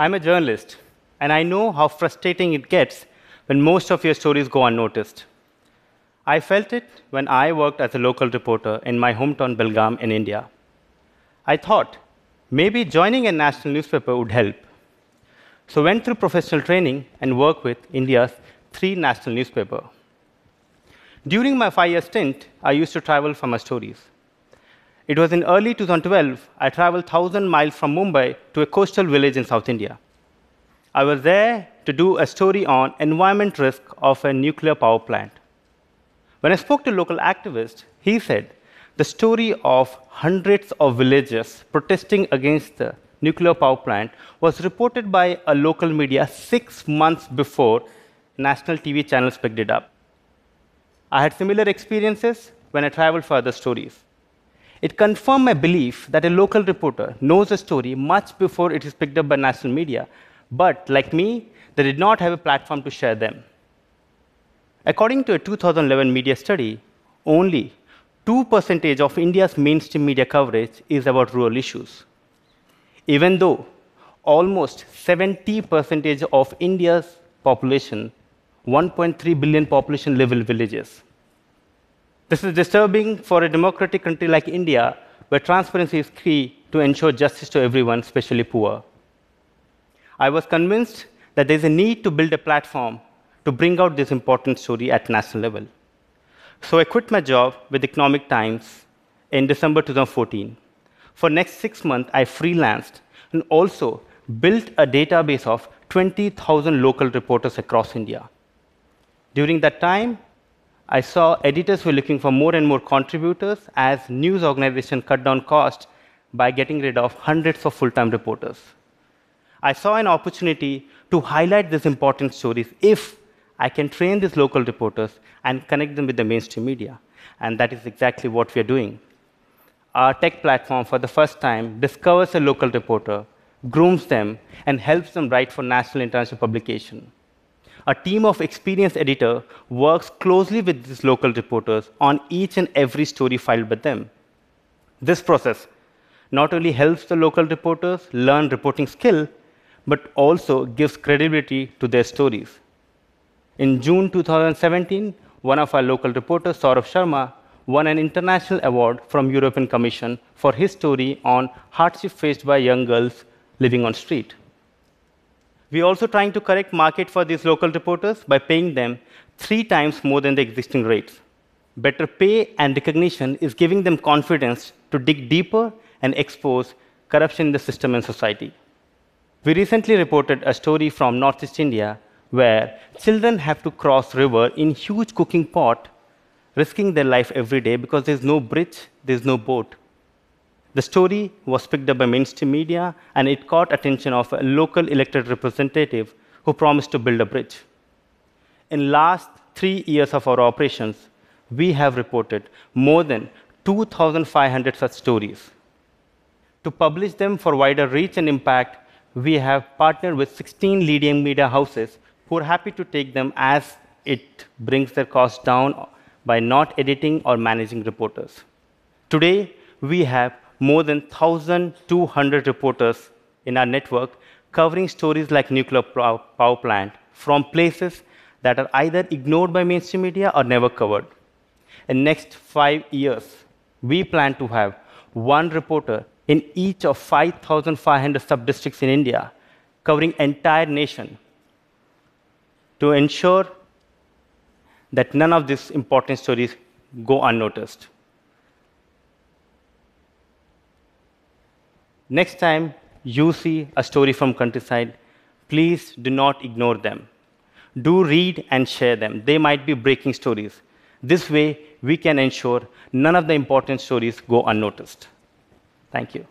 I'm a journalist, and I know how frustrating it gets when most of your stories go unnoticed. I felt it when I worked as a local reporter in my hometown Belgaum in India. I thought maybe joining a national newspaper would help. So went through professional training and worked with India's three national newspapers. During my five-year stint, I used to travel for my stories. It was in early 2012, I traveled 1,000 miles from Mumbai to a coastal village in South India. I was there to do a story on environment risk of a nuclear power plant. When I spoke to local activists, he said the story of hundreds of villagers protesting against the nuclear power plant was reported by a local media six months before national TV channels picked it up. I had similar experiences when I traveled for other stories. It confirmed my belief that a local reporter knows a story much before it is picked up by national media, but like me, they did not have a platform to share them. According to a 2011 media study, only 2% of India's mainstream media coverage is about rural issues, even though almost 70% of India's population, 1.3 billion population, live in villages. This is disturbing for a democratic country like India, where transparency is key to ensure justice to everyone, especially poor. I was convinced that there's a need to build a platform to bring out this important story at national level. So I quit my job with Economic Times in December 2014. For next six months, I freelanced and also built a database of 20,000 local reporters across India. During that time, I saw editors were looking for more and more contributors as news organizations cut down costs by getting rid of hundreds of full-time reporters. I saw an opportunity to highlight these important stories if I can train these local reporters and connect them with the mainstream media. And that is exactly what we are doing. Our tech platform, for the first time, discovers a local reporter, grooms them, and helps them write for national international publication. A team of experienced editor works closely with these local reporters on each and every story filed by them. This process not only helps the local reporters learn reporting skill, but also gives credibility to their stories. In June 2017, one of our local reporters, Saurabh Sharma, won an international award from European Commission for his story on hardship faced by young girls living on street. We're also trying to correct market for these local reporters by paying them three times more than the existing rates. Better pay and recognition is giving them confidence to dig deeper and expose corruption in the system and society. We recently reported a story from Northeast India where children have to cross river in huge cooking pot, risking their life every day because there's no bridge, there's no boat. The story was picked up by mainstream media, and it caught attention of a local elected representative who promised to build a bridge. In last three years of our operations, we have reported more than 2,500 such stories. To publish them for wider reach and impact, we have partnered with 16 leading media houses who are happy to take them as it brings their costs down by not editing or managing reporters. Today, we have more than 1,200 reporters in our network covering stories like nuclear power plant from places that are either ignored by mainstream media or never covered. In next five years, we plan to have one reporter in each of 5,500 sub-districts in India, covering entire nation, to ensure that none of these important stories go unnoticed. Next time you see a story from countryside, please do not ignore them. Do read and share them. They might be breaking stories. This way, we can ensure none of the important stories go unnoticed. Thank you.